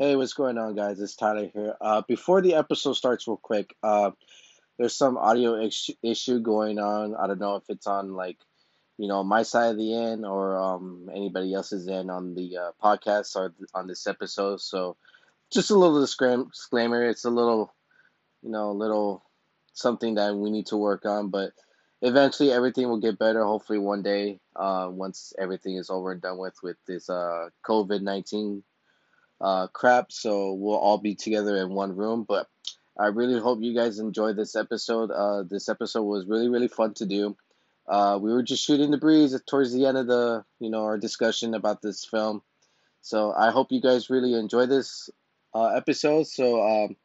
Hey, what's going on, guys? It's Tyler here. Uh, before the episode starts, real quick, uh, there's some audio issue issue going on. I don't know if it's on like, you know, my side of the end or um, anybody else's end on the uh, podcast or th- on this episode. So, just a little disclaimer. It's a little, you know, a little something that we need to work on, but eventually everything will get better. Hopefully, one day, uh, once everything is over and done with with this uh, COVID nineteen uh, crap. So we'll all be together in one room. But I really hope you guys enjoyed this episode. Uh, this episode was really really fun to do. Uh, we were just shooting the breeze towards the end of the you know our discussion about this film. So I hope you guys really enjoy this uh, episode. So um,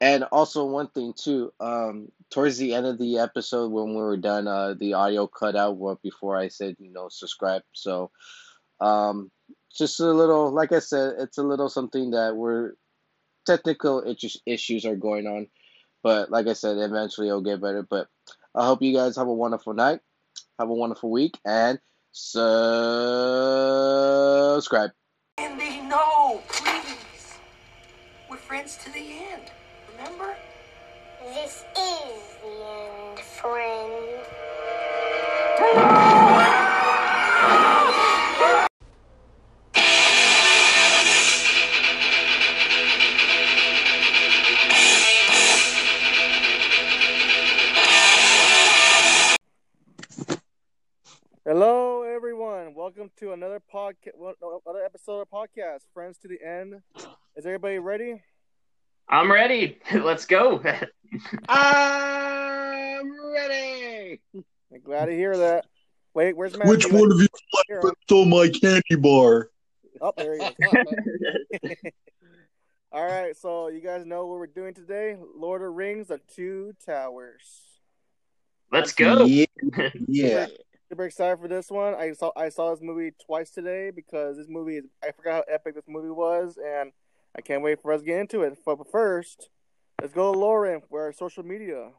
and also one thing too, um, towards the end of the episode when we were done, uh, the audio cut out before I said you know subscribe. So um, just a little, like I said, it's a little something that we're technical issues are going on, but like I said, eventually it'll get better. But I hope you guys have a wonderful night, have a wonderful week, and subscribe. Andy, no, please. We're friends to the end. Remember? This is the end, friend. To another podcast, another episode of podcast, Friends to the End. Is everybody ready? I'm ready. Let's go. I'm ready. I'm glad to hear that. Wait, where's Matthew? Which one of you stole my candy bar? Oh, there he is. All right, so you guys know what we're doing today? Lord of Rings: The Two Towers. Let's go. Yeah. yeah. Super excited for this one. I saw I saw this movie twice today because this movie is I forgot how epic this movie was, and I can't wait for us to get into it. But first, let's go to Lauren for our social media.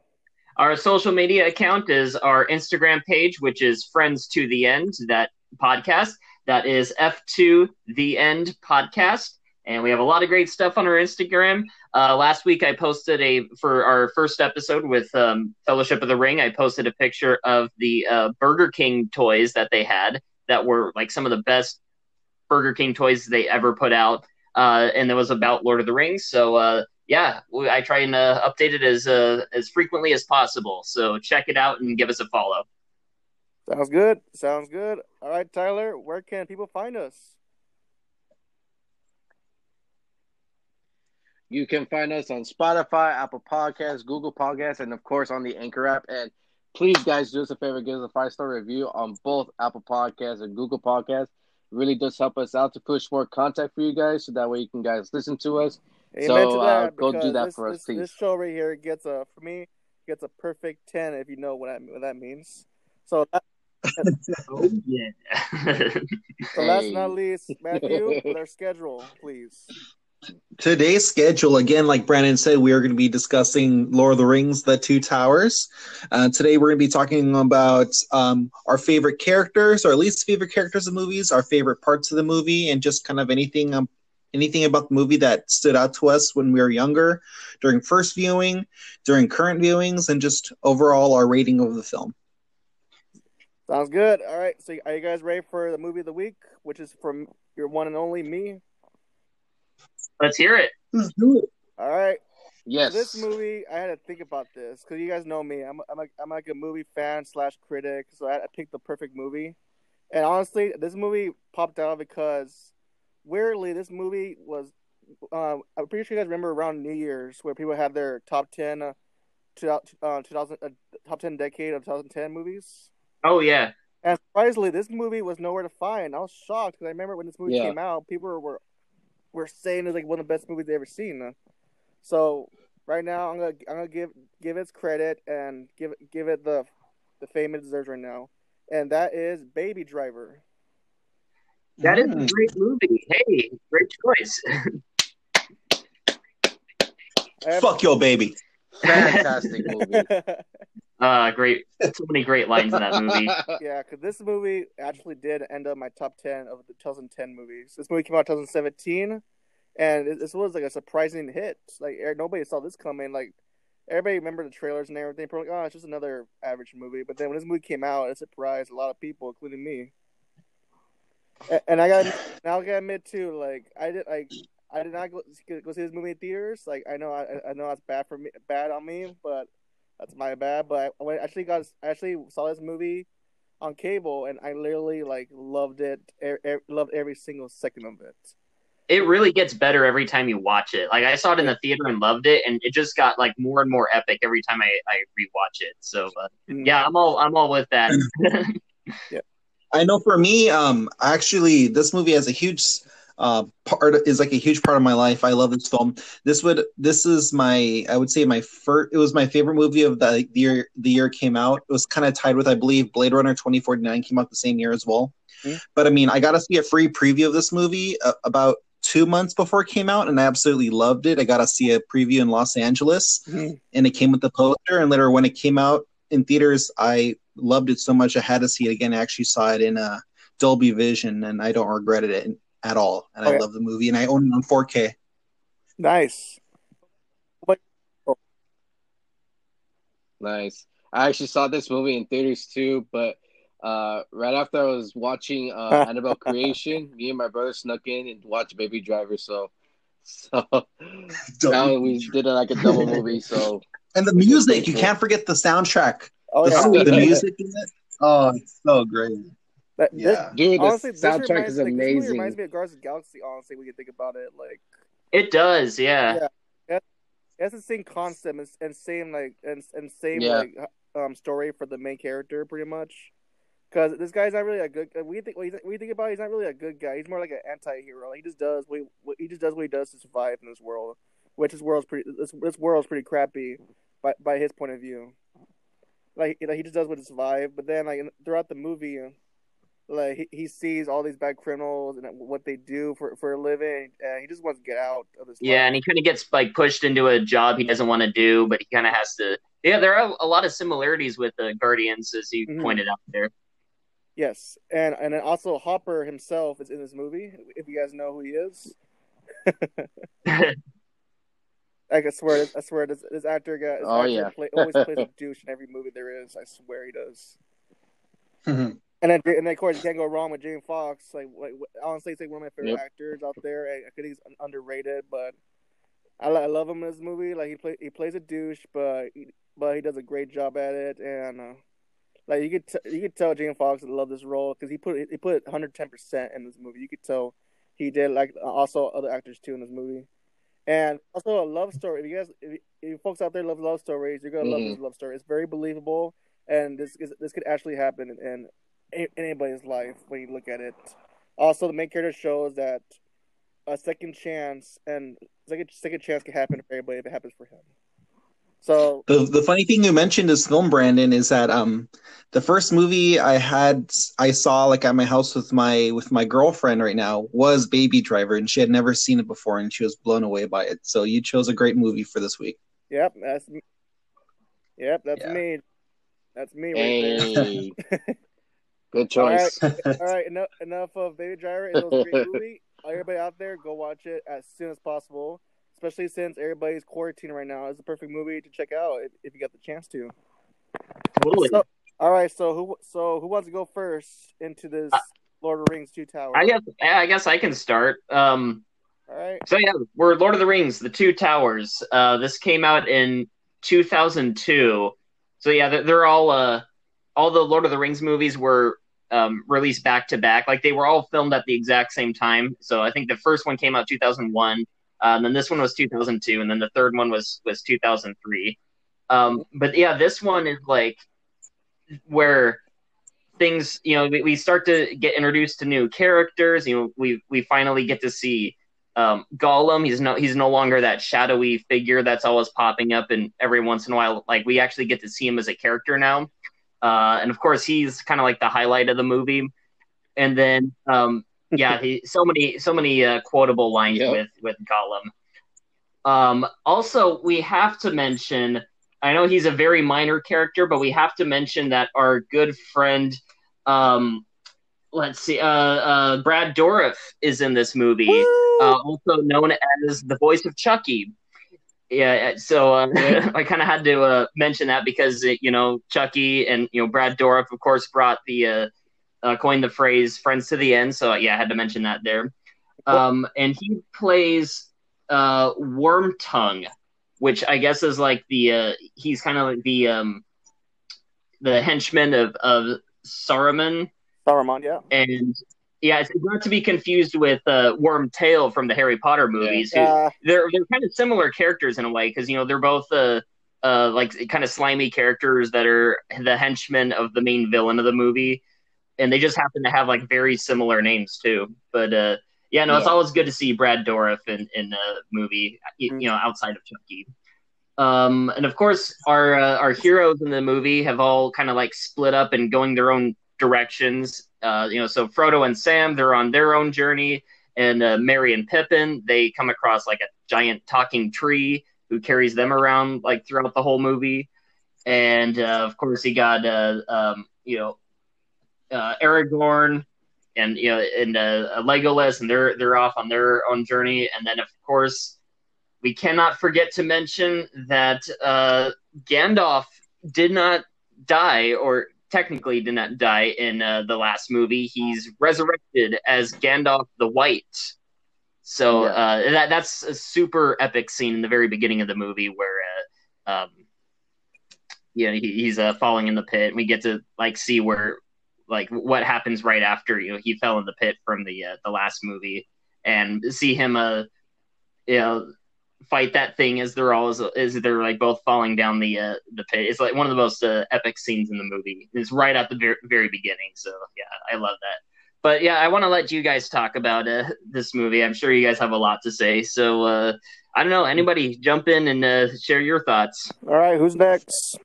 Our social media account is our Instagram page, which is Friends to the End, that podcast. That is F2 The End Podcast. And we have a lot of great stuff on our Instagram. Uh, last week, I posted a, for our first episode with um, Fellowship of the Ring, I posted a picture of the uh, Burger King toys that they had that were like some of the best Burger King toys they ever put out. Uh, and it was about Lord of the Rings. So, uh, yeah, I try and uh, update it as uh, as frequently as possible. So check it out and give us a follow. Sounds good. Sounds good. All right, Tyler, where can people find us? You can find us on Spotify, Apple Podcasts, Google Podcasts, and of course on the Anchor app. And please, guys, do us a favor, give us a five star review on both Apple Podcasts and Google Podcasts. It really does help us out to push more content for you guys, so that way you can guys listen to us. Amen so to uh, go do that this, for us, this, please. This show right here gets a for me gets a perfect ten if you know what, I, what that means. So, that, Oh yeah. so last but not least, Matthew, with our schedule, please. Today's schedule, again, like Brandon said, we are going to be discussing Lord of the Rings, The Two Towers. Uh, today, we're going to be talking about um, our favorite characters, our least favorite characters of movies, our favorite parts of the movie, and just kind of anything, um, anything about the movie that stood out to us when we were younger, during first viewing, during current viewings, and just overall our rating of the film. Sounds good. All right. So, are you guys ready for the movie of the week, which is from your one and only me? Let's hear it. Let's do it. All right. yes. This movie, I had to think about this because you guys know me. I'm I'm, a, I'm like a movie fan slash critic, so I, I picked the perfect movie. And honestly, this movie popped out because weirdly, this movie was. Uh, I'm pretty sure you guys remember around New Year's where people had their top ten, uh, two, uh, 2000 uh, top ten decade of 2010 movies. Oh yeah. And surprisingly, this movie was nowhere to find. I was shocked because I remember when this movie Yeah. came out, people were were saying it's like one of the best movies they've ever seen. So right now, I'm gonna I'm gonna give give its credit and give give it the the fame it deserves right now, and that is Baby Driver. That is Mm. a great movie. Hey, great choice. Fuck your baby. Fantastic movie. Uh, great. So many great lines in that movie. yeah, because this movie actually did end up my top ten of the 2010 movies. This movie came out 2017, and this was like a surprising hit. Like er- nobody saw this coming. Like everybody remembered the trailers and everything. Were like, oh, it's just another average movie. But then when this movie came out, it surprised a lot of people, including me. A- And I got now I gotta admit too, like I did like I did not go, go see this movie in theaters. Like I know I, I know that's bad for me, bad on me, but that's my bad. But I, I actually got I actually saw this movie on cable, and I literally like loved it. Er, er, loved every single second of it. It really gets better every time you watch it. Like I saw it in the theater and loved it, and it just got like more and more epic every time I, I rewatch it. So uh, yeah, I'm all I'm all with that. yeah. I know for me, um, actually, this movie has a huge uh part is like a huge part of my life. I love this film. This would this is my I would say my first. It was my favorite movie of the year. The year came out. It was kind of tied with I believe Blade Runner 2049 came out the same year as well. Mhm. But I mean, I got to see a free preview of this movie uh, about two months before it came out, and I absolutely loved it. I got to see a preview in Los Angeles, Mhm. and it came with the poster. And later, when it came out in theaters, I loved it so much I had to see it again. I actually saw it in uh, Dolby Vision, and I don't regret it at all. And I love the movie, and I own it on 4K. Nice. Nice. I actually saw this movie in theaters too, but uh, right after I was watching uh, Annabelle Creation, me and my brother snuck in and watched Baby Driver. So, so now we did like a double movie. So And the music, you can't forget the soundtrack. Oh the, yeah. the music in it. Oh, it's so great. That- this- Yeah. dude, the honestly, this soundtrack reminds, is like, this movie reminds me of Guardians of the Galaxy. Honestly, when you think about it, like it does, yeah. Yeah. it's the same concept and, and same like and and same Yeah. like um story for the main character, pretty much. Because this guy's not really a good. We think when you think about, it, he's not really a good guy. He's more like an anti-hero. He just does what he, what- he just does what he does to survive in this world, which this world's pretty. This, this world's pretty crappy, by by his point of view. Like you know, he just does what to survive. But then like throughout the movie, like he, he sees all these bad criminals and what they do for for a living, and he just wants to get out of this. Yeah, life. and he kind of gets like pushed into a job he doesn't want to do, but he kind of has to. Yeah, there are a lot of similarities with the Guardians, as you Mhm. pointed out there. Yes, and and also Hopper himself is in this movie. If you guys know who he is, I can swear, I swear, this, this actor guy, this Oh, actor yeah. play, always plays a douche in every movie there is. I swear he does. And then, and then of course, you can't go wrong with Jamie Foxx. Like, like honestly, he's like one of my favorite Yep. actors out there. I, I think he's underrated, but I, I love him in this movie. Like he play, he plays a douche, but he, but he does a great job at it. And uh, like you could t- you could tell Jamie Foxx loved this role because he put he put 110 percent in this movie. You could tell he did like also other actors too in this movie. And also a love story. If you guys, if, you- folks out there love love stories, you're gonna love Mhm. this love story. It's very believable, and this is, this could actually happen in, in a- anybody's life when you look at it. Also, the main character shows that a second chance and second second chance can happen for everybody if it happens for him. So The the funny thing you mentioned is film, Brandon, is that um the first movie I had I saw like at my house with my with my girlfriend right now was Baby Driver, and she had never seen it before, and she was blown away by it. So you chose a great movie for this week. Yep, that's me. Yep, that's Yeah. me. That's me right there. Hey, good choice. all right. Enough, enough of Baby Driver. It was a great movie. Everybody out there, go watch it as soon as possible. Especially since everybody's quarantined right now, it's a perfect movie to check out if, if you got the chance to. Totally. So, all right, so who so who wants to go first into this Uh, Lord of the Rings Two Towers? I guess yeah, I guess I can start. Um, All right. so yeah, we're Lord of the Rings: The Two Towers. Uh, this came out in 2002. So yeah, they're, they're all uh, all the Lord of the Rings movies were um, released back to back. Like they were all filmed at the exact same time. So I think the first one came out 2001, uh, and then this one was 2002, and then the third one was was 2003. Um, but yeah, this one is like where things you know we, we start to get introduced to new characters you know we we finally get to see um Gollum he's no he's no longer that shadowy figure that's always popping up and every once in a while like we actually get to see him as a character now uh and of course he's kind of like the highlight of the movie and then um yeah he so many so many uh, quotable lines Yep. with with Gollum um also we have to mention I know he's a very minor character, but we have to mention that our good friend, um, let's see. Uh, uh, Brad Dourif is in this movie, uh, also known as the voice of Chucky. Yeah, so uh, I kind of had to uh, mention that because you know Chucky and you know Brad Dourif, of course, brought the uh, uh, coined the phrase "friends to the end." So yeah, I had to mention that there. Um, and he plays uh, Wormtongue, which I guess is like the uh, he's kind of like the um, the henchman of of Saruman, Saruman, yeah. and yeah, it's not to be confused with uh, Wormtail from the Harry Potter movies. who- Yeah. they're they're kind of similar characters in a way because you know they're both uh, uh like kind of slimy characters that are the henchmen of the main villain of the movie, and they just happen to have like very similar names too. But uh, yeah, no, it's always good to see Brad Dourif in in a movie, you, you know, outside of Chucky. Um, and of course, our uh, our heroes in the movie have all kind of like split up and going their own directions. Uh, you know, so Frodo and Sam, they're on their own journey, and uh, Merry and Pippin, they come across like a giant talking tree who carries them around like throughout the whole movie. And uh, of course, he got uh, um, you know uh, Aragorn and you know and uh, Legolas, and they're they're off on their own journey. And then of course, we cannot forget to mention that Gandalf did not die, or technically did not die in uh, the last movie. He's resurrected as Gandalf the White. So Yeah. uh, that that's a super epic scene in the very beginning of the movie where, uh, um, you know, he, he's uh, falling in the pit. And we get to like see where, like, what happens right after you know he fell in the pit from the uh, the last movie, and see him, uh, you know, fight that thing as they're all as, as they're like both falling down the uh, the pit. It's like one of the most uh, epic scenes in the movie. It's right at the ver- very beginning. So yeah, I love that. But yeah, I want to let you guys talk about uh, this movie. I'm sure you guys have a lot to say. So uh, I don't know. Anybody jump in and uh, share your thoughts? All right, who's next?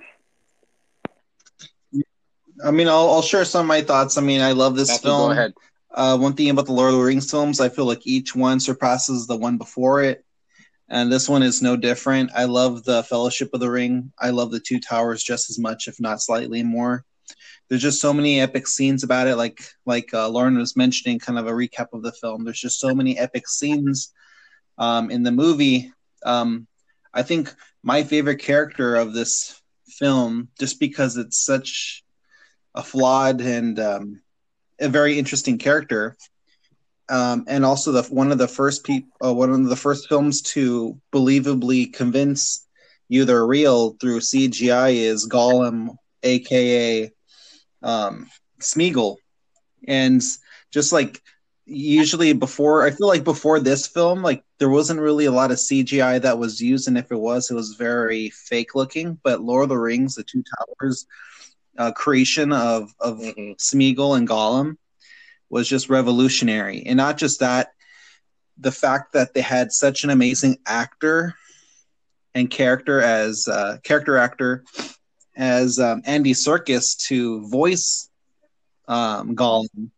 I mean, I'll, I'll share some of my thoughts. I mean, I love this Matthew, film. go ahead. Uh, one thing about the Lord of the Rings films, I feel like each one surpasses the one before it, and this one is no different. I love the Fellowship of the Ring. I love the Two Towers just as much, if not slightly more. There's just so many epic scenes about it. Like like uh, Lauren was mentioning, kind of a recap of the film. There's just so many epic scenes um, in the movie. Um, I think my favorite character of this film, just because it's such a flawed and um, a very interesting character, um, and also the one of the first peop- uh, one of the first films to believably convince you they're real through CGI is Gollum, aka um, Smeagol, and just like usually before, I feel like before this film, like there wasn't really a lot of CGI that was used, and if it was, it was very fake looking. But Lord of the Rings, the Two Towers uh, creation of of Mhm. Smeagol and Gollum was just revolutionary. And not just that, the fact that they had such an amazing actor and character as uh, character actor as um, Andy Serkis to voice um, Gollum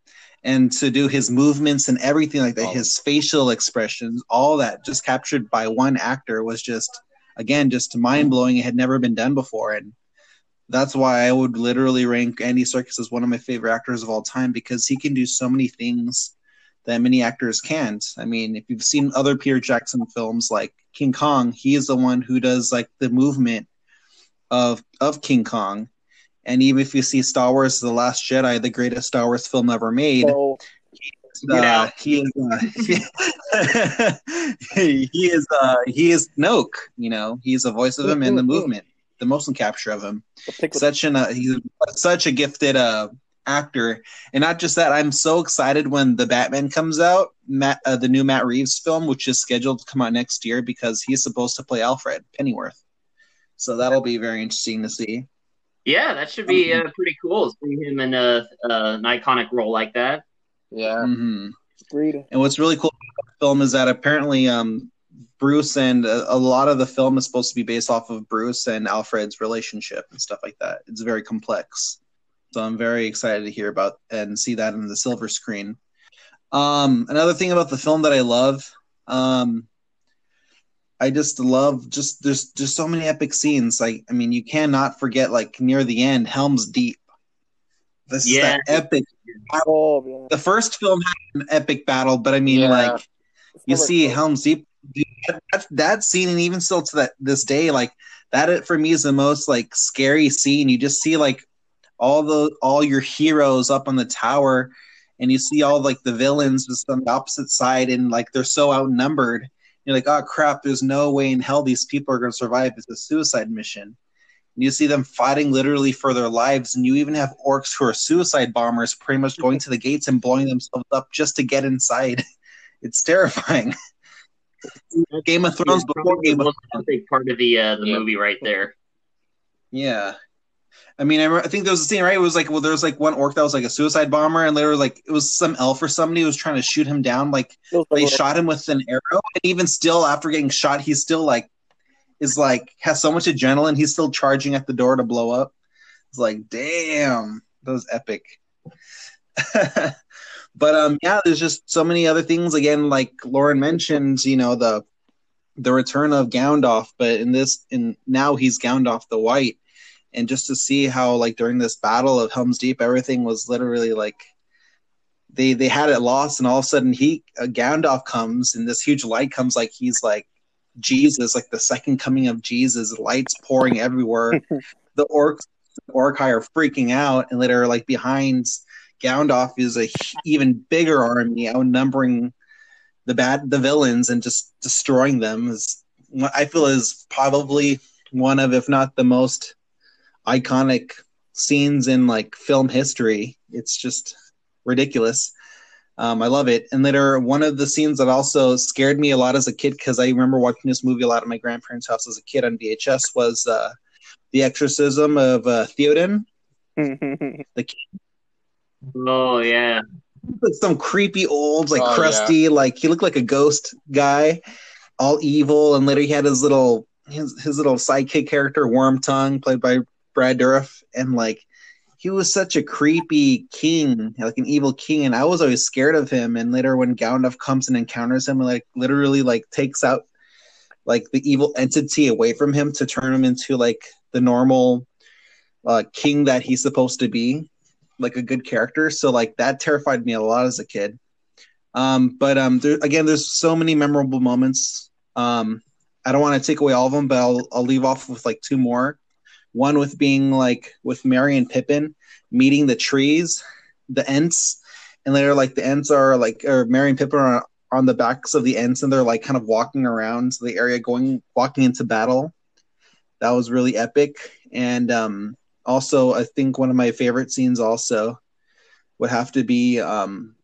and to do his movements and everything like that, Gollum. his facial expressions, all that just captured by one actor was just again just mind blowing. It had never been done before, and that's why I would literally rank Andy Serkis as one of my favorite actors of all time because he can do so many things that many actors can't. I mean, if you've seen other Peter Jackson films like King Kong, he is the one who does like the movement of of King Kong. And even if you see Star Wars: The Last Jedi, the greatest Star Wars film ever made, So, Get uh, he is uh, he, he is uh, he is Snoke. You know, he's the voice of him and the movement, the motion capture of him. the pick with Such an uh, he's such a gifted uh, actor, and not just that. I'm so excited when the Batman comes out, Matt, uh, the new Matt Reeves film, which is scheduled to come out next year because he's supposed to play Alfred Pennyworth. So that'll be very interesting to see. Yeah, that should be uh, pretty cool. Seeing him in a, uh, an iconic role like that. Yeah. hmm And what's really cool about the film is that apparently um, Bruce and a, a lot of the film is supposed to be based off of Bruce and Alfred's relationship and stuff like that. It's very complex. So I'm very excited to hear about and see that in the silver screen. Um, another thing about the film that I love, um, I just love just there's just so many epic scenes. Like I mean, you cannot forget like near the end, Helm's Deep. This Yeah. that epic Oh, the first film had an epic battle, but I mean, Yeah. like you see never- Helm's Deep, that, that, scene, and even still to that this day, like that uh, for me is the most like scary scene. You just see like all the all your heroes up on the tower, and you see all like the villains just on the opposite side, and like they're so outnumbered. You're like, oh crap! There's no way in hell these people are going to survive. It's a suicide mission. And you see them fighting literally for their lives, and you even have orcs who are suicide bombers, pretty much going to the gates and blowing themselves up just to get inside. It's terrifying. Game of Thrones Yeah, before Game of most epic part of the uh, the Yeah. movie right there. Yeah. I mean, I, remember, I think there was a scene, right? It was like, well, there was like one orc that was like a suicide bomber, and later, like, it was some elf or somebody who was trying to shoot him down. Like, they shot him with an arrow, and even still, after getting shot, he's still like, is like, has so much adrenaline, he's still charging at the door to blow up. It's like, damn, that was epic. but um, yeah, there's just so many other things. Again, like Lauren mentioned, you know, the the return of Gandalf, but in this, in now he's Gandalf the White, and just to see how like during this battle of Helm's Deep, everything was literally like they they had it lost, and all of a sudden he uh, Gandalf comes, and this huge light comes, like he's like Jesus, like the second coming of Jesus, lights pouring everywhere. the orcs, the Uruk-hai are freaking out, and later like behind Gandalf is a even bigger army, outnumbering the bad the villains and just destroying them. Is what I feel is probably one of, if not the most iconic scenes in like film history. It's just ridiculous. Um, I love it. And later, one of the scenes that also scared me a lot as a kid, because I remember watching this movie a lot at my grandparents' house as a kid on VHS, was uh, the exorcism of uh, Theoden. Oh yeah, some creepy old, like Oh, crusty, like he looked like a ghost guy, all evil. And later he had his little his, his little sidekick character, Worm Tongue, played by Brad Dourif, and like he was such a creepy king, like an evil king, and I was always scared of him. And later when Gandalf comes and encounters him, and like literally like takes out like the evil entity away from him to turn him into like the normal uh, king that he's supposed to be, like a good character. So like that terrified me a lot as a kid. Um, but um, there, again, there's so many memorable moments. Um, I don't want to take away all of them, but I'll I'll leave off with like two more. One with being like with Merry and Pippin meeting the trees, the Ents, and later like the Ents are like or Merry and Pippin are on the backs of the Ents and they're like kind of walking around the area, going walking into battle. That was really epic. And um, also, I think one of my favorite scenes also would have to be um,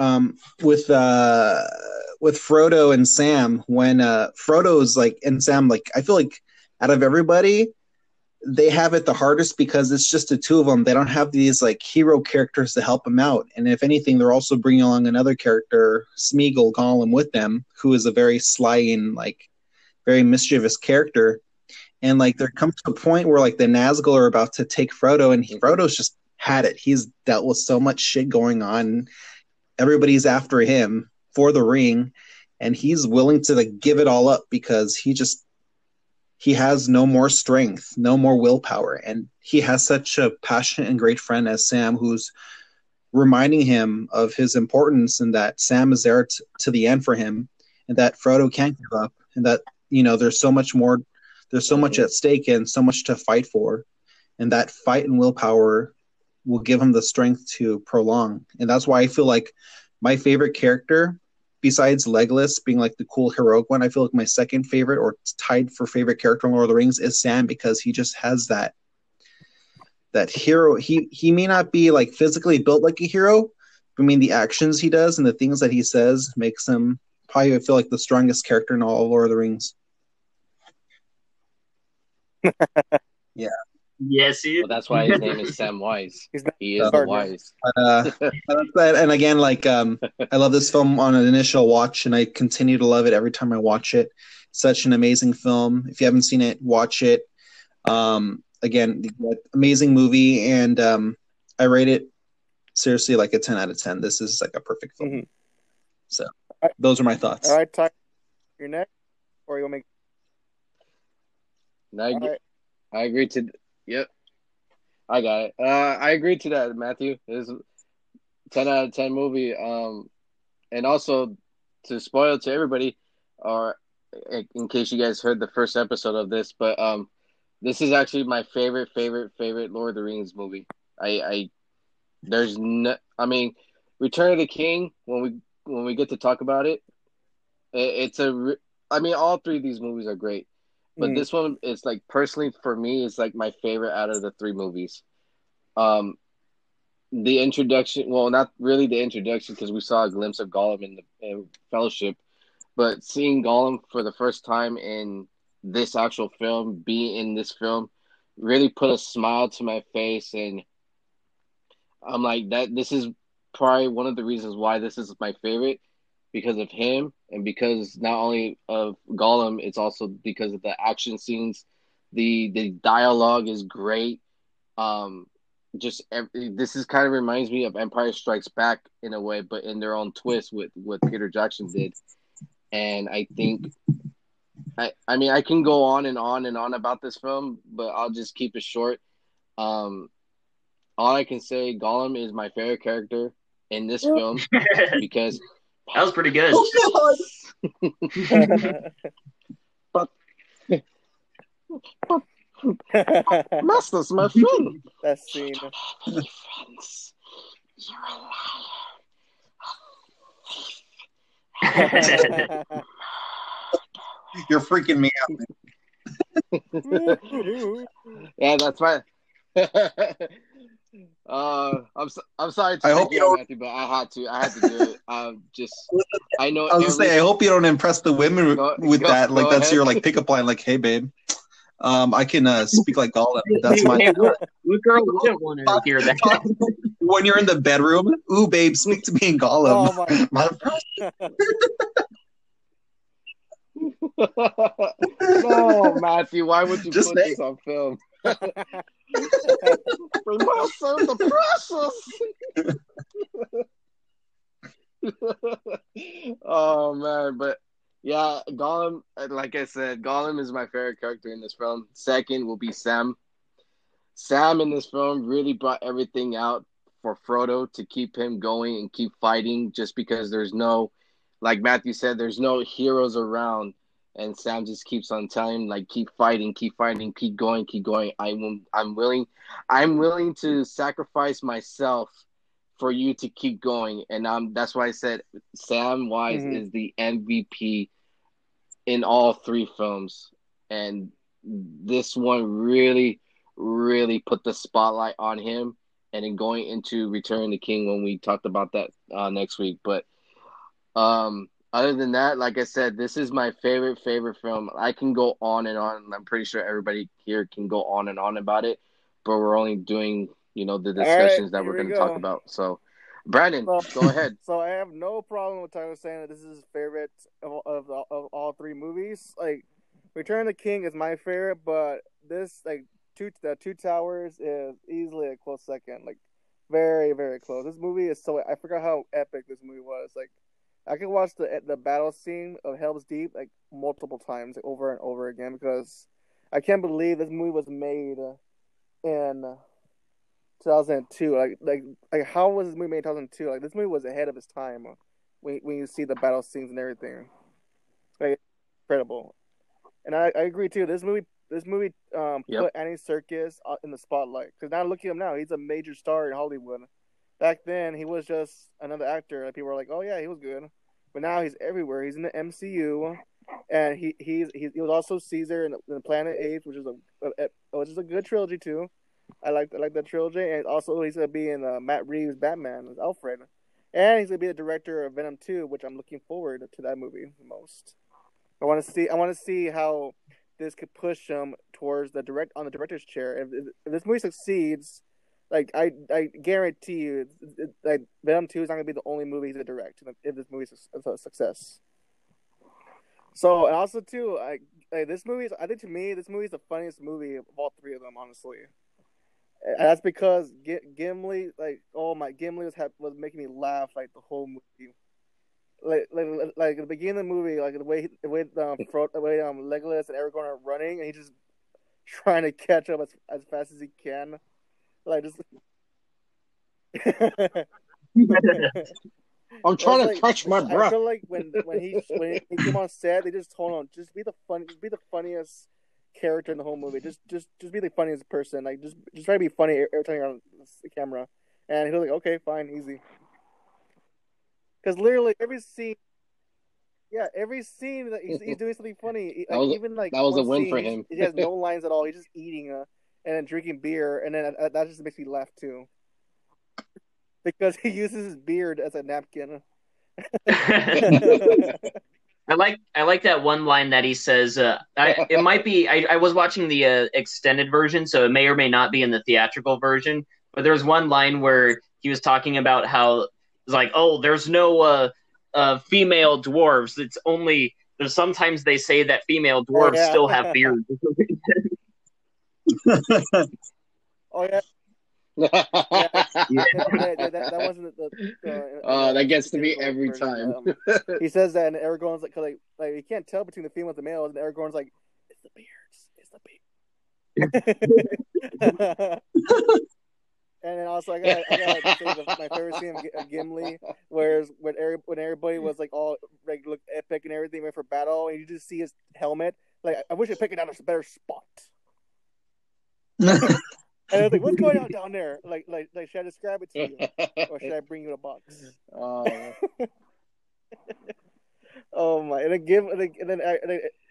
um, with uh, with Frodo and Sam when uh, Frodo's like and Sam like I feel like out of everybody they have it the hardest because it's just the two of them. They don't have these like hero characters to help them out, and if anything, they're also bringing along another character, Smeagol Gollum, with them, who is a very sly and like very mischievous character. And like there comes a point where like the Nazgul are about to take Frodo, and he, Frodo's just had it. He's dealt with so much shit going on. Everybody's after him for the ring, and he's willing to like give it all up because he just he has no more strength, no more willpower, and he has such a passionate and great friend as Sam, who's reminding him of his importance and that Sam is there t- to the end for him, and that Frodo can't give up, and that you know there's so much more, there's so much at stake and so much to fight for, and that fight and willpower will give him the strength to prolong, and that's why I feel like my favorite character besides Legolas being like the cool heroic one, I feel like my second favorite or tied for favorite character in Lord of the Rings is Sam because he just has that that hero. He he may not be like physically built like a hero. But I mean, the actions he does and the things that he says makes him probably I feel like the strongest character in all of Lord of the Rings. Yes, he Well, that's why his name is Sam Wise. He's He is the wise. Uh, and again, like um, I love this film on an initial watch, and I continue to love it every time I watch it. Such an amazing film. If you haven't seen it, watch it. Um, again, amazing movie, and um, I rate it seriously like a ten out of ten. This is like a perfect film. Mhm. So those are my thoughts. All right, Ty, your next, or you want me? And I, right. I agree to. Yep. I got it. Uh, I agree to that, Matthew. It's ten out of ten movie. Um, and also to spoil to everybody, or in case you guys heard the first episode of this, but um, this is actually my favorite, favorite, favorite Lord of the Rings movie. I, I there's no, I mean, Return of the King. When we when we get to talk about it, it it's a. I mean, all three of these movies are great, but Mm. this one is like personally for me is like my favorite out of the three movies. Um, the introduction, well, not really the introduction because we saw a glimpse of Gollum in the in Fellowship, but seeing Gollum for the first time in this actual film, be in this film, really put a smile to my face, and I'm like that. This is probably one of the reasons why this is my favorite because of him and because not only of Gollum, it's also because of the action scenes. The the dialogue is great. Um, just every, this is kind of reminds me of Empire Strikes Back in a way, but in their own twist with what Peter Jackson did. And I think, I I mean, I can go on and on and on about this film, but I'll just keep it short. Um, all I can say, Gollum is my favorite character in this film that was pretty good. Master's my friend. that scene. Any friends? You're a liar. You're freaking me out. Yeah, that's my. uh, I'm so, I'm sorry to I hope you you don't- Matthew, but I had to. I had to do it. Um, just I know. I was gonna say, I hope you don't impress the women Go- with go- that. Like that's ahead. your like pickup line. Like, hey, babe, um, I can uh, speak like Gollum. That's my. Hey, what, what girl wouldn't want to hear that? when you're in the bedroom, ooh, babe, speak to me in Gollum. oh my! My- no, oh, Matthew, why would you Just put say- this on film? we must serve the precious. oh man, but yeah, Gollum. Like I said, Gollum is my favorite character in this film. Second will be Sam. Sam in this film really brought everything out for Frodo to keep him going and keep fighting. Just because there's no, like Matthew said, there's no heroes around and Sam just keeps on telling him like keep fighting, keep fighting, keep going, keep going. I will, I'm willing, I'm willing to sacrifice myself for you to keep going, and um, that's why I said Sam Wise Mhm. is the MVP in all three films, and this one really, really put the spotlight on him. And in going into Return of the King when we talked about that uh, next week, but um, other than that, like I said, this is my favorite favorite film. I can go on and on. I'm pretty sure everybody here can go on and on about it, but we're only doing you know the right, discussions that we're going to talk about. So, Brandon, Well- go ahead. So I have no problem with Tyler saying that this is his favorite of of, of all three movies. Like Return of the King is my favorite, but this like two the Two Towers is easily a close second. Like very very close. This movie is so I forgot how epic this movie was. Like I could watch the the battle scene of Helm's Deep like multiple times, like, over and over again because I can't believe this movie was made in 2002. Like, like, like, how was this movie made in 2002? Like, this movie was ahead of its time. When when you see the battle scenes and everything, like, incredible. And I, I agree too. This movie, this movie, um, Yep. put Andy Serkis uh, in the spotlight. Because now look at him now; he's a major star in Hollywood. Back then, he was just another actor. and people were like, "Oh yeah, he was good," but now he's everywhere. He's in the MCU, and he he's, he, he was also Caesar in, in Planet Apes, which is a, a, a which is a good trilogy too. I like I like that trilogy, and also he's gonna be in uh, Matt Reeves' Batman as Alfred, and he's gonna be the director of Venom 2, which I'm looking forward to that movie the most. I want to see I want to see how this could push him towards the direct on the director's chair. If, if this movie succeeds, like I I guarantee you, like Venom 2 is not gonna be the only movie to direct if this movie is a, a success. So and also too, I like this movie. Is, I think to me, this movie is the funniest movie of all three of them. Honestly, and that's because G- Gimli, like, oh my, Gimli was ha- was making me laugh like the whole movie. Like, like, like at the beginning of the movie, like the way, the way, um, Fro- the way, um, Legolas and Aragorn are running, and he's just trying to catch up as as fast as he can. Like just. I'm trying to like- catch my I feel like when when he when he came on set, they just told him just be the fun, just be the funniest character in the whole movie. Just just just be the funniest person. Like just just try to be funny every time you're on the camera. And he was like, okay, fine, easy. Because literally every scene, yeah, every scene that he's, he's doing something funny. That Like, was a- even like that was a win scene, for him. He has no lines at all. He's just eating uh, and then drinking beer, and then uh, that just makes me laugh too. Because he uses his beard as a napkin. I like I like that one line that he says. Uh, I, it might be. I, I was watching the uh, extended version, so it may or may not be in the theatrical version. But there was one line where he was talking about how it's like, oh, there's no uh, uh, female dwarves. It's only there's sometimes they say that female dwarves yeah. still have beards. Oh yeah, Yeah. that, that, that wasn't the. the Oh, that gets to me every time. Um, he says that, and Aragorn's like, 'cause, like, like you can't tell between the females and the males, and Aragorn's like, it's the beards, it's the beards. and then also, I got, I got say my favorite scene of, Gimli, whereas when every, when everybody was like all like epic and everything went for battle, and you just see his helmet. Like, I wish I picked it out a better spot. And I was like, "What's going on down there? Like, like, like, should I describe it to you, or should I bring you a box?" Oh, Oh my! And then give, and then, I,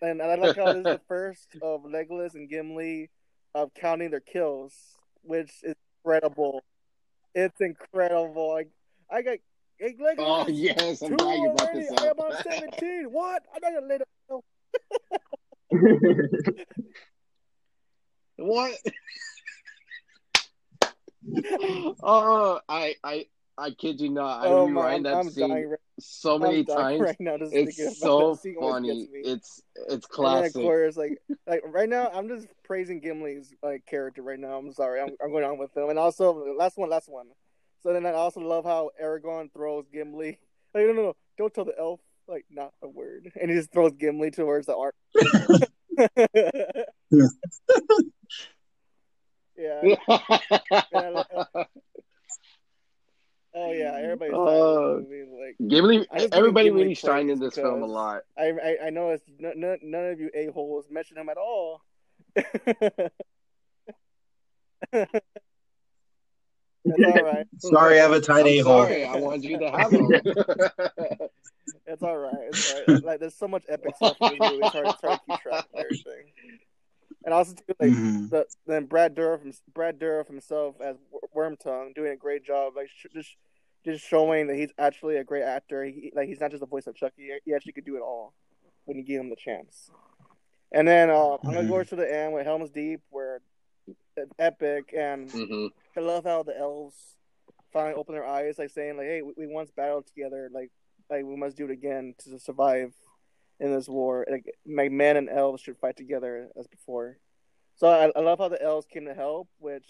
and I- like how this is the first of Legolas and Gimli of counting their kills, which is incredible. It's incredible. Like I got, hey, Legolas, oh yes, I'm glad you brought this I up. on seventeen. What? I'm not gonna let it go. What? oh, I, I, I kid you not. I oh rewind my! that I'm scene. Right, so many I'm times. right now. Just It's so that scene always funny. gets me. It's it's And then classic. of course, like like right now, I'm just praising Gimli's like character right now. I'm sorry, I'm, I'm going on with him, and also last one, last one. So then I also love how Aragorn throws Gimli. Like no, no, no, don't tell the elf like not a word, and he just throws Gimli towards the orc. yeah. and I- oh yeah, everybody's uh. Like Gimli, I everybody Gimli really shined in this film a lot. I I, I know it's n- n- none of you a holes mention him at all. That's all right. Sorry, I have a tiny a hole. sorry, I wanted you to have them. It's all right. It's all right. Like there's so much epic stuff in this movie. It's hard, it's hard to keep track of everything. And also too, like Mhm. the then Brad Dourif Brad Dourif himself as Wor- Wormtongue doing a great job. Like sh- just just showing that he's actually a great actor. He, like he's not just a voice of Chucky. He actually could do it all when you give him the chance. And then uh, I'm gonna go to the end with Helm's Deep, where it's epic, and hmm I love how the elves finally open their eyes, like saying, like, "Hey, we, we once battled together. Like, like we must do it again to survive in this war. Like, men and elves should fight together as before." So I, I love how the elves came to help, which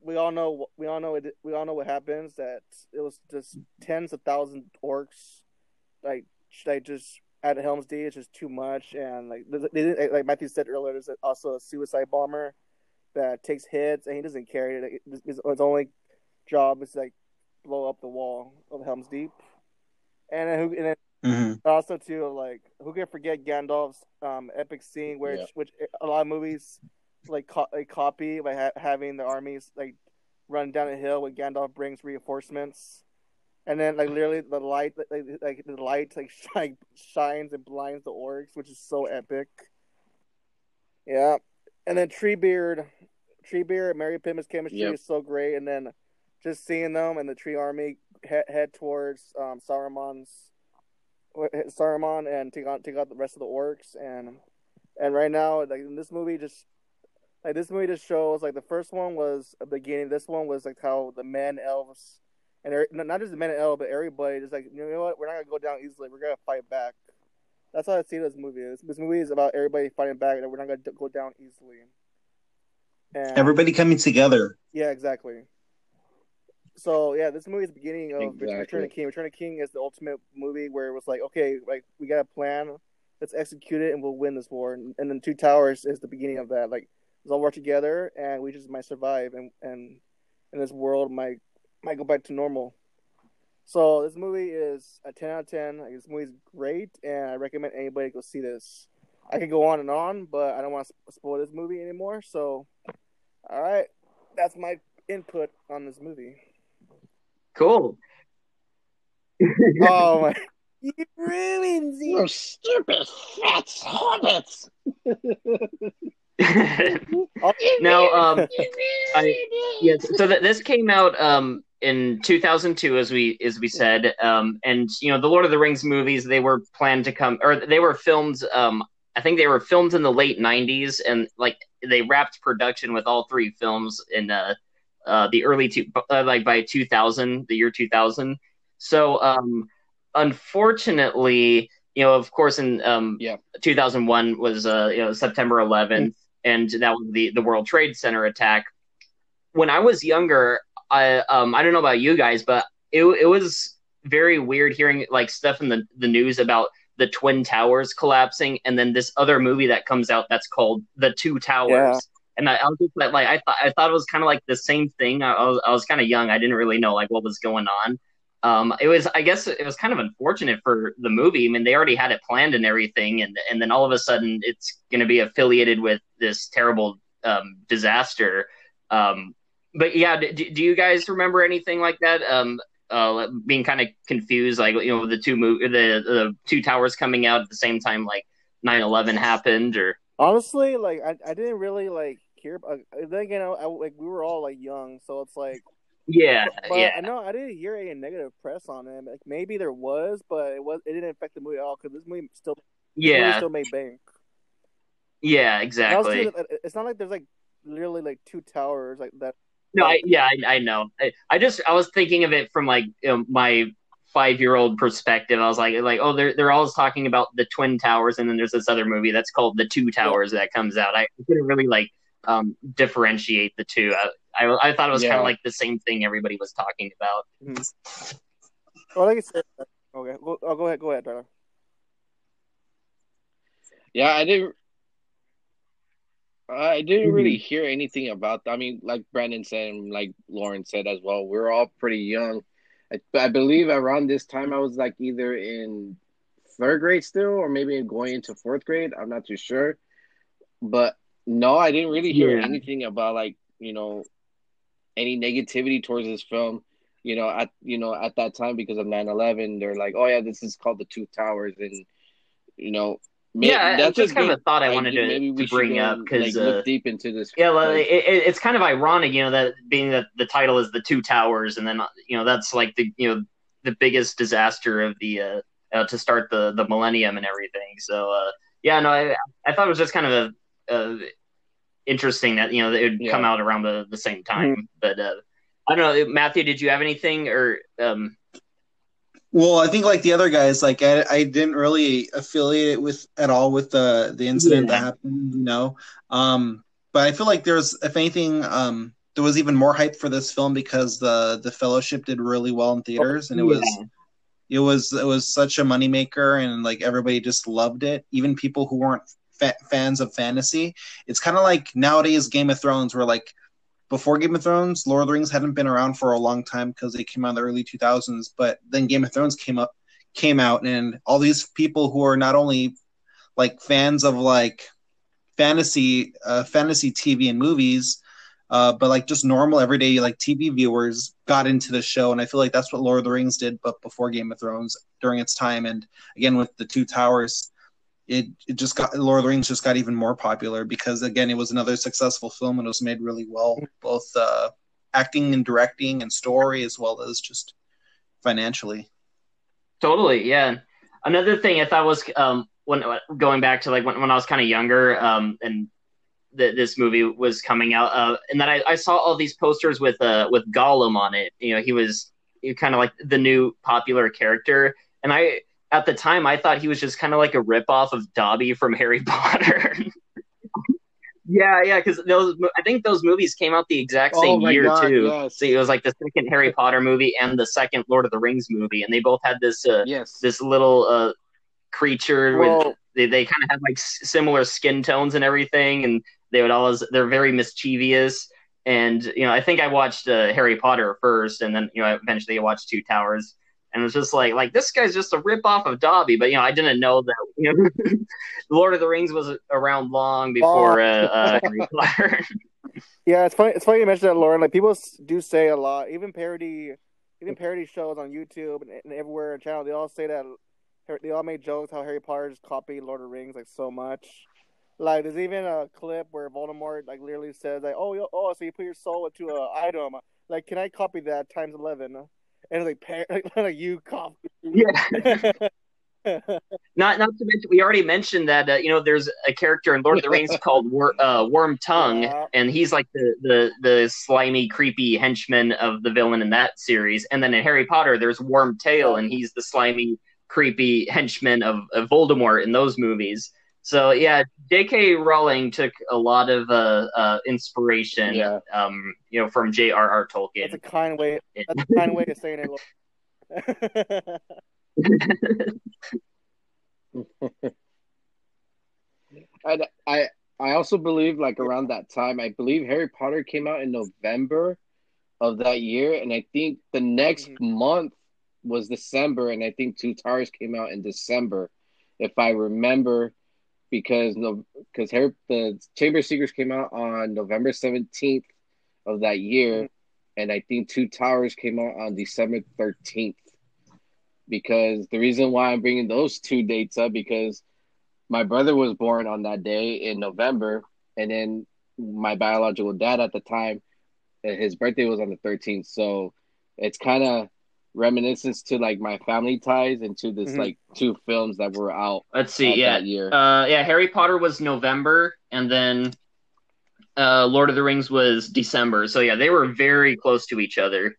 we all know. We all know. It, we all know what happens. That it was just tens of thousands orcs, like, like just at Helm's Deep. It's just too much, and like they like Matthew said earlier, there's also a suicide bomber that takes hits and he doesn't carry it. His, his only job is like blow up the wall of Helm's Deep. And who, and Mhm. also too like who can forget Gandalf's um epic scene where Yeah. which a lot of movies like, co- like copy by ha- having the armies like run down a hill when Gandalf brings reinforcements. And then, like literally, the light, like, like the light, like shine, shines and blinds the orcs, which is so epic. Yeah, and then Treebeard, Treebeard, Merry Pippin's chemistry Yep. is so great, and then just seeing them and the Tree Army head, head towards um, Saruman's Saruman and take out take out the rest of the orcs, and and right now, like in this movie, just like this movie just shows like the first one was a beginning. This one was like how the men elves and er- not just the men and elves, but everybody just like you know what, we're not gonna go down easily. We're gonna fight back. That's how I see this movie. This, this movie is about everybody fighting back, and we're not gonna go down easily. And Everybody coming together. yeah, exactly. So yeah, this movie is the beginning of Exactly. Return of King. Return of King is the ultimate movie where it was like, okay, like we got a plan, let's execute it, and we'll win this war. And, and then Two Towers is the beginning of that. Like let's all work together, and we just might survive. And and and this world might might go back to normal. So this movie is a ten out of ten. Like, this is great, and I recommend anybody go see this. I could go on and on, but I don't want to spoil this movie anymore. So, all right, that's my input on this movie. Cool. oh my! You ruined You it. stupid fat hobbits. now, um, I yes. So th- this came out um in 2002, as we as we said, um, and you know the Lord of the Rings movies they were planned to come or they were filmed. Um, I think they were filmed in the late 90s, and like they wrapped production with all three films in uh, uh the early two uh, like by 2000, the year 2000. So um, unfortunately, you know, of course, in um, Yeah. 2001 was uh, you know September 11th, and that was the the World Trade Center attack. When I was younger, I um I don't know about you guys, but it it was very weird hearing like stuff in the the news about the twin towers collapsing, and then this other movie that comes out that's called The Two Towers. And I, I was just like, like I thought, I thought it was kind of like the same thing. I, I was, I was kind of young. I didn't really know like what was going on. Um, it was, I guess, it was kind of unfortunate for the movie. I mean, they already had it planned and everything, and and then all of a sudden, it's going to be affiliated with this terrible um, disaster. Um, but yeah, do, do you guys remember anything like that? Um, uh, being kind of confused, like you know, the two mo- the the two towers coming out at the same time, like 9-11 happened, or Honestly, like I, I didn't really like hear. Uh, then again, I, I, like we were all like young, so it's like. yeah, But yeah. I know I didn't hear any negative press on it. Like maybe there was, but it was it didn't affect the movie at all because this movie still this movie Yeah, still made bank. yeah, And I was exactly. thinking It's not like there's like literally like two towers like that. No, I, yeah, I, I know. I, I just I was thinking of it from like you know, my five year old perspective. I was like, like oh, they're they're always talking about the twin towers, and then there's this other movie that's called the Two Towers that comes out. I couldn't really like um, differentiate the two. I, I, I thought it was kind of like the same thing everybody was talking about. Well, like I said, okay, go, oh, go ahead, go ahead, Tyler. Yeah, I didn't. I didn't really Mm-hmm. hear anything about. I mean, like Brandon said, and like Lauren said as well. We are all pretty young. I, I believe around this time I was like either in third grade still, or maybe going into fourth grade. I'm not too sure. But no, I didn't really hear Yeah. anything about like you know any negativity towards this film. You know, at you know at that time because of 9-11, they're like, oh yeah, this is called the Two Towers, and you know. may- yeah, that's just kind of a thought I wanted to, maybe we to bring should, up because like, uh, look deep into this. Yeah, well, it, it, it's kind of ironic, you know, that being that the title is the Two Towers, and then you know that's like the you know the biggest disaster of the uh, uh to start the the millennium and everything. So uh, yeah, no, I I thought it was just kind of a, uh interesting that you know it would Yeah. come out around the the same time. But uh, I don't know, Matthew, did you have anything or um Well, I think like the other guys, like I, I didn't really affiliate it with at all with the the incident Yeah. that happened, you know. Um, but I feel like there's, if anything, um, there was even more hype for this film because the the Fellowship did really well in theaters, and it was it was it was such a moneymaker, and like everybody just loved it. Even people who weren't fa- fans of fantasy, it's kind of like nowadays Game of Thrones, where like before Game of Thrones, Lord of the Rings hadn't been around for a long time because they came out in the early 2000s. But then Game of Thrones came up, came out, and all these people who are not only like fans of like fantasy, uh, fantasy TV and movies, uh, but like just normal everyday like TV viewers got into the show, and I feel like that's what Lord of the Rings did, but before Game of Thrones during its time, and again with the Two Towers. It, it just got Lord of the Rings just got even more popular because again it was another successful film and it was made really well both uh, acting and directing and story as well as just financially. Totally, yeah. Another thing I thought was um, when going back to like when, when I was kind of younger, um, and th- this movie was coming out, uh, and then I, I saw all these posters with uh, with Gollum on it. You know, he was kind of like the new popular character, and I at the time I thought he was just kind of like a ripoff of Dobby from Harry Potter. yeah, yeah, because those I think those movies came out the exact Oh same my year God, too. yes. So it was like the second Harry Potter movie and the second Lord of the Rings movie, and they both had this uh, yes. this little uh, creature with they, they kind of had like s- similar skin tones and everything and they would always they're very mischievous and you know, I think I watched uh, Harry Potter first, and then you know, eventually I watched Two Towers, and it's just like, like this guy's just a rip off of Dobby. But you know, I didn't know that you know, Lord of the Rings was around long before uh, uh, Harry Potter. Yeah, it's funny. It's funny you mentioned that, Lauren. Like people do say a lot, even parody, even parody shows on YouTube and, and everywhere on channel. They all say that they all made jokes how Harry Potter just copied Lord of the Rings like so much. Like there's even a clip where Voldemort like literally says like, "Oh, oh, so you put your soul into an item? Like, can I copy that times 11? And like, par- like, like you copy. Yeah. Not not to mention, we already mentioned that uh, you know there's a character in Lord of the Rings called Wor- uh, Wormtongue, Yeah. and he's like the, the the slimy, creepy henchman of the villain in that series. And then in Harry Potter, there's Wormtail, and he's the slimy, creepy henchman of, of Voldemort in those movies. So yeah, J.K. Rowling took a lot of uh, uh, inspiration, Yeah. um, you know, from J.R.R. Tolkien. That's a kind way. That's a kind way of saying it. And I I also believe like around that time, I believe Harry Potter came out in November of that year, and I think the next Mhm. month was December, and I think Two Towers came out in December, if I remember, because because the Chamber Secrets came out on November seventeenth of that year, and I think Two Towers came out on December thirteenth. Because the reason why I'm bringing those two dates up because my brother was born on that day in November, and then my biological dad at the time, his birthday was on the 13th. So it's kind of reminiscence to like my family ties and to this Mhm. like two films that were out Let's see, yeah, that year. Uh, yeah, Harry Potter was November, and then uh, Lord of the Rings was December. So yeah, they were very close to each other.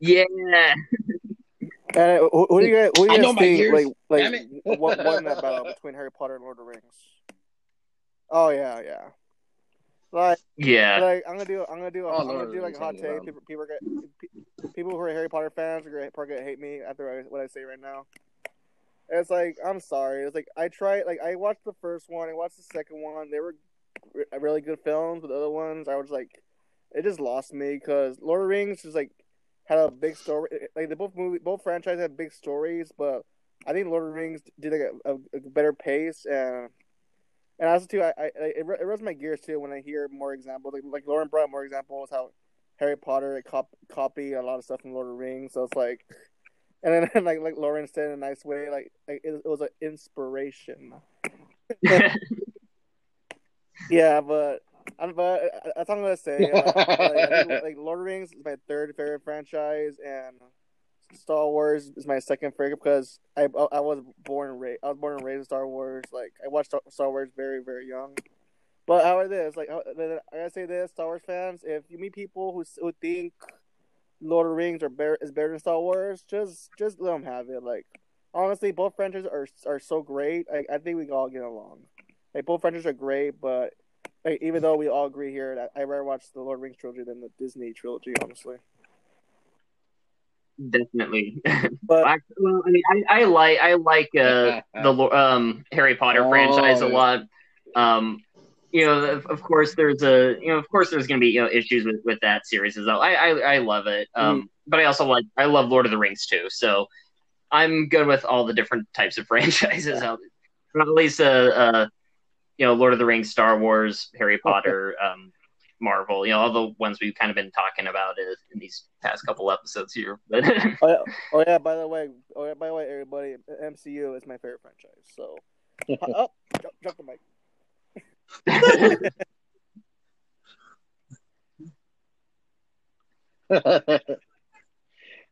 Yeah, And uh, who, who do you guys, who do you guys think like like what won that battle between Harry Potter and Lord of the Rings? Oh yeah, yeah. Like yeah, like I'm gonna do I'm gonna do Oh, I'm Lord gonna do like a hot hands take. People people are gonna, people who are Harry Potter fans are gonna, probably gonna hate me after what I say right now. It's like I'm sorry. It's like I tried like I watched the first one. I watched the second one. They were really good films. But the other ones, I was like, it just lost me because Lord of the Rings is like had a big story. Eh, like they both movie both franchises have big stories, but I think Lord of the Rings did like a, a, a better pace and. And also too, I, I it, it rubs my gears too when I hear more examples. Like like Lauren brought more examples how Harry Potter cop, copy a lot of stuff from Lord of the Rings. So it's like, and then like like Lauren said in a nice way, like, like it, it was an inspiration. Yeah, but I'm but that's all I'm gonna say. Like, like, like Lord of the Rings is my third favorite franchise, and Star Wars is my second favorite because I I was born and raised I was born and raised in Star Wars. Like I watched Star Wars very very young. But how it is, like I gotta say this, Star Wars fans, if you meet people who who think Lord of the Rings are better is better than Star Wars, just just let them have it. Like honestly, both franchises are are so great. I I think we can all get along. Like both franchises are great, but like, even though we all agree here that I rather watch the Lord of the Rings trilogy than the Disney trilogy, honestly. Definitely. But I, well, I mean, I, I like I like uh, the um, Harry Potter Oh, franchise a lot. Um, you know, of, of course, there's a you know, of course, there's going to be you know issues with, with that series as well. I I, I love it, um, but I also like I love Lord of the Rings too. So I'm good with all the different types of franchises out. But at least uh, uh, you know, Lord of the Rings, Star Wars, Harry Potter, um, Marvel. You know, all the ones we've kind of been talking about is, in these past couple episodes here. But oh yeah, oh yeah. By the way, oh yeah. By the way, everybody, MCU is my favorite franchise. So, oh, drop, drop the mic. uh,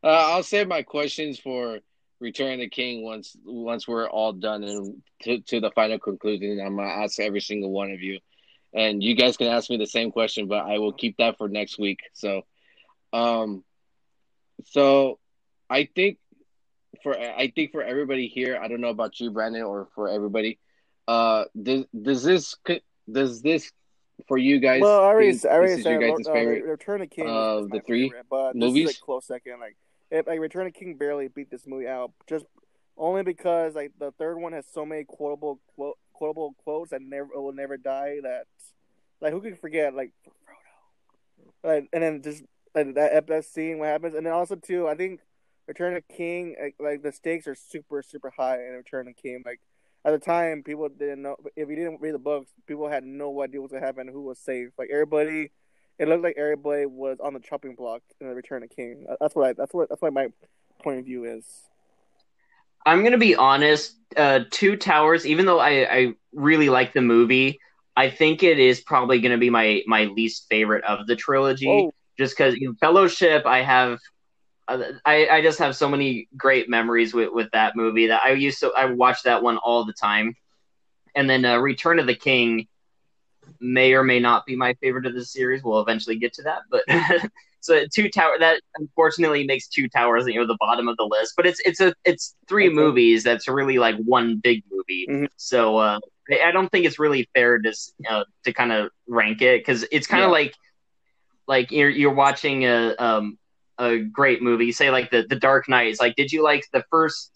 I'll save my questions for Return of the King once once we're all done and to, to the final conclusion. I'm gonna ask every single one of you, and you guys can ask me the same question, but I will keep that for next week. So, um, so I think for I think for everybody here, I don't know about you, Brandon, or for everybody, uh, does does this does this for you guys? Well, I already, think I already said your guys' uh, favorite. Return of King of is the three favorite, but movies? this is a close second. Like, if like Return of King barely beat this movie out, just only because like the third one has so many quotable quote, quotable quotes that never will never die. That Like who could forget like Frodo? Like and then just like that that scene what happens, and then also too, I think Return of King like, like the stakes are super super high in Return of King. Like at the time, people didn't know if you didn't read the books, people had no idea what's gonna happen, who was safe. Like everybody, it looked like everybody was on the chopping block in the Return of King. That's what I, that's what that's what my point of view is. I'm gonna be honest. Uh, Two Towers, even though I, I really like the movie, I think it is probably gonna be my my least favorite of the trilogy. Whoa. Just because you know, Fellowship, I have, uh, I I just have so many great memories with with that movie that I used to I watched that one all the time, and then uh, Return of the King may or may not be my favorite of the series. We'll eventually get to that, but. So two tower that unfortunately makes two towers you know the bottom of the list, but it's it's a it's three movies that's really like one big movie. Mhm. So uh, I don't think it's really fair to uh, to kind of rank it because it's kind of Yeah. like like you're you're watching a um a great movie, say like the the Dark Knight. It's like did you like the first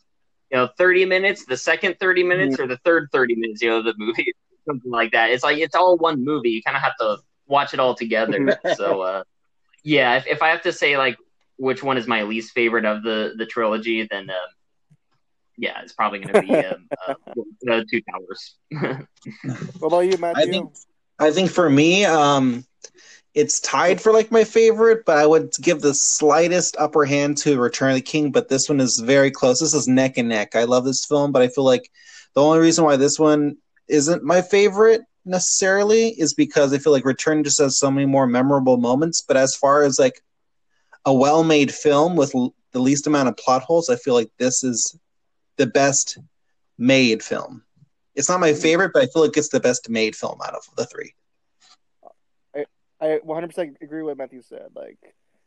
you know 30 minutes, the second 30 minutes, or the third 30 minutes you know of the movie, something like that. It's like it's all one movie. You kind of have to watch it all together. so uh, yeah, if, if I have to say like which one is my least favorite of the the trilogy, then um, yeah, it's probably going to be um, uh, uh, Two Towers. What about you, Matthew? I think I think for me, um, it's tied for like my favorite, but I would give the slightest upper hand to Return of the King. But this one is very close. This is neck and neck. I love this film, but I feel like the only reason why this one isn't my favorite necessarily is because I feel like Return just has so many more memorable moments. But as far as like a well-made film with l- the least amount of plot holes, I feel like this is the best made film. It's not my favorite, but I feel like it's the best made film out of the three. I 100% agree with what Matthew said. Like,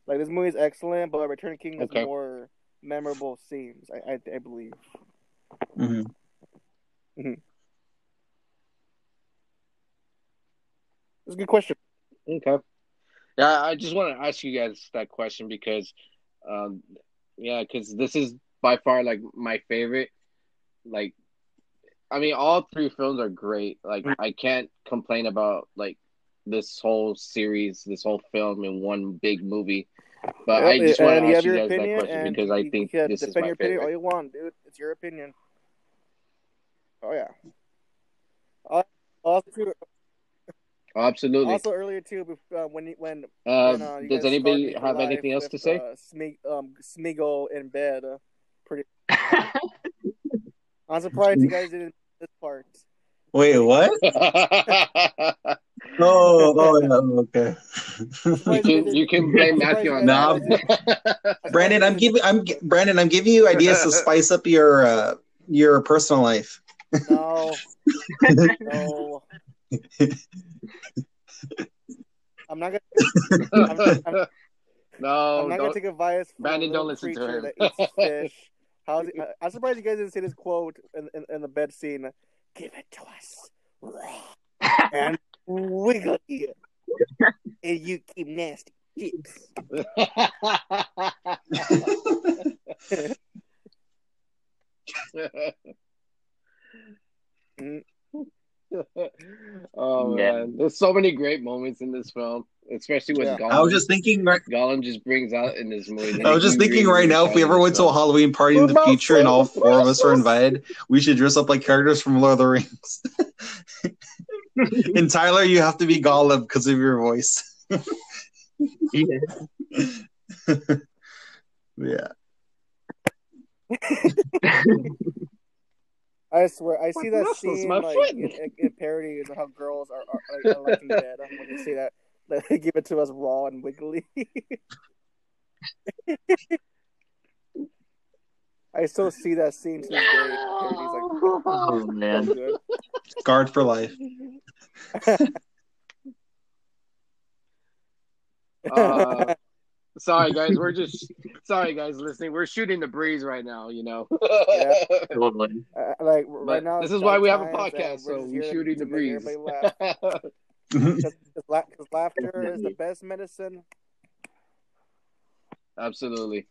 like this movie is excellent, but Return of King has Okay. more memorable scenes. I, I, I believe. Mm-hmm. It's a good question. Okay. Yeah, I just want to ask you guys that question because, um, yeah, because this is by far like my favorite. Like, I mean, all three films are great. Like, I can't complain about like this whole series, this whole film in one big movie. But I just want to you ask you your guys that opinion, question because I think can this is my your opinion all you want, dude. It's your opinion. Oh yeah. Uh, Also, too, Absolutely. also earlier too, uh, when when Uh, when, uh, does anybody have anything else with, to say? Uh, Sme- um, Smeagol in bed. Uh, pretty. I'm surprised you guys didn't this part. Wait, what? Oh, oh, yeah, okay. you can you can blame Matthew on Nah, that. Brandon, I'm giving I'm Brandon, I'm giving you ideas to spice up your uh, your personal life. No. no. I'm not gonna. I'm, I'm, no, I'm not gonna take advice from Brandon, don't listen to him. that eats fish. How's I'm surprised you guys didn't see this quote in, in, in the bed scene. Give it to us and wiggly, and you keep nasty chicks. Oh Yeah. man, there's so many great moments in this film, especially with Yeah. Gollum. I was just thinking right Gollum just brings out in this movie. I was just thinking right now, if we ever went to a. Halloween party in the future and all four of us were invited, we should dress up like characters from Lord of the Rings. and Tyler, you have to be Gollum because of your voice. Yeah. yeah. I swear, I see that scene my like friend? in, in, in parodies of how girls are, are, are, are like in bed when they say that. They give it to us raw and wiggly. I still see that scene to this day. like Oh man. good. Guard for life. Uh, sorry guys, we're just sorry guys listening. We're shooting the breeze right now, you know. Yeah. Totally. Uh, like right But now, this is why we have a dark times, and podcast, so we're here shooting the breeze. everybody laugh. Because la- 'cause laughter is the best medicine. Absolutely.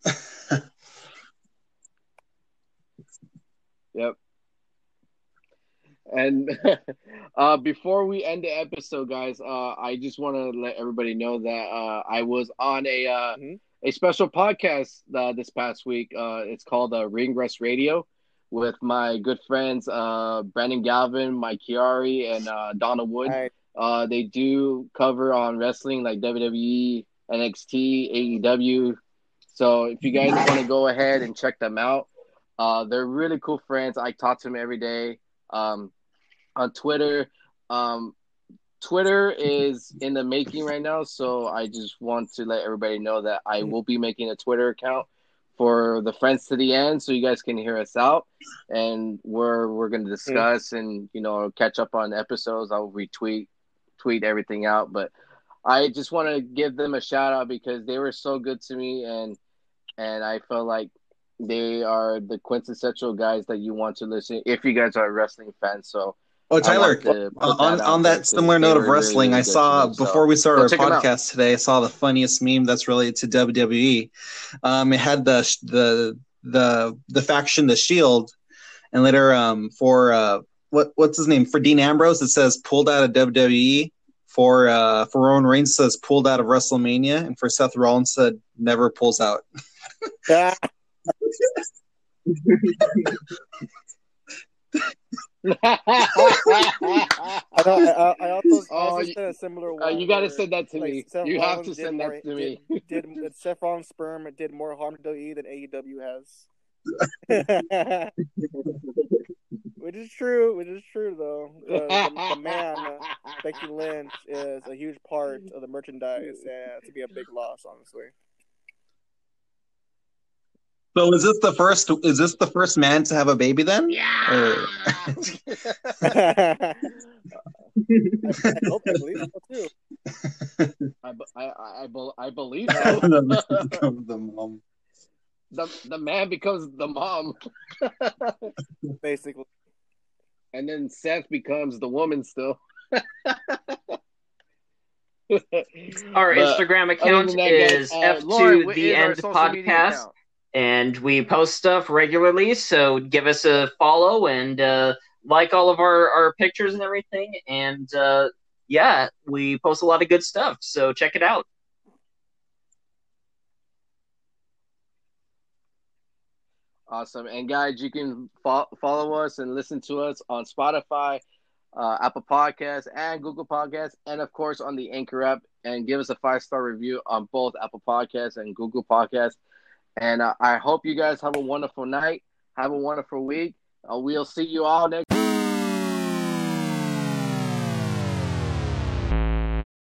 Yep. And uh, before we end the episode, guys, uh, I just want to let everybody know that uh, I was on a uh, Mhm. a special podcast uh, this past week. Uh, it's called uh, Ring Rest Radio with my good friends uh, Brandon Galvin, Mike Chiari, and uh, Donna Wood. Uh, they do cover on wrestling like WWE, NXT, AEW. So if you guys want to go ahead and check them out, uh, they're really cool friends. I talk to them every day um, on Twitter. Um, Twitter is in the making right now, so I just want to let everybody know that I will be making a Twitter account for the friends to the end, so you guys can hear us out, and we're we're gonna discuss and you know catch up on episodes. I'll retweet tweet everything out, but I just want to give them a shout out because they were so good to me, and and I felt like they are the quintessential guys that you want to listen if you guys are wrestling fans. So Oh, Tyler, want to put Uh, on out on there that 'cause similar note of wrestling, really I saw me. So before we started go our check 'em out. podcast today. I saw the funniest meme that's related to WWE. Um, it had the the the the faction, the Shield, and later um for uh what what's his name for Dean Ambrose it says pulled out of WWE. For uh for Roman Reigns it says pulled out of WrestleMania, and for Seth Rollins said never pulls out. I, I, I also, I Oh, also you- said a similar Uh, you got to send that to like, me. Seth You have to send more- that to me. Did, did, Seth Rollins' sperm did more harm to WWE than AEW has. which is true. Which is true, though. The, the man, uh, Becky Lynch, is a huge part of the merchandise, and to be a big loss, honestly. So is this the first? Is this the first man to have a baby then? Yeah. Or- I, I hope I believe so too. I, I, I, I, I believe so. the mom. the, the man becomes the mom, Basically, and then Seth becomes the woman still. Our But Instagram account than that, guys, is uh, F2 Lauren, The End Podcast. And we post stuff regularly. So give us a follow and uh, like all of our, our pictures and everything. And uh, yeah, we post a lot of good stuff. So check it out. Awesome. And guys, you can fo- follow us and listen to us on Spotify, uh, Apple Podcasts, and Google Podcasts, and of course on the Anchor app. And give us a five star review on both Apple Podcasts and Google Podcasts. And uh, I hope you guys have a wonderful night. Have a wonderful week. Uh, we'll see you all next.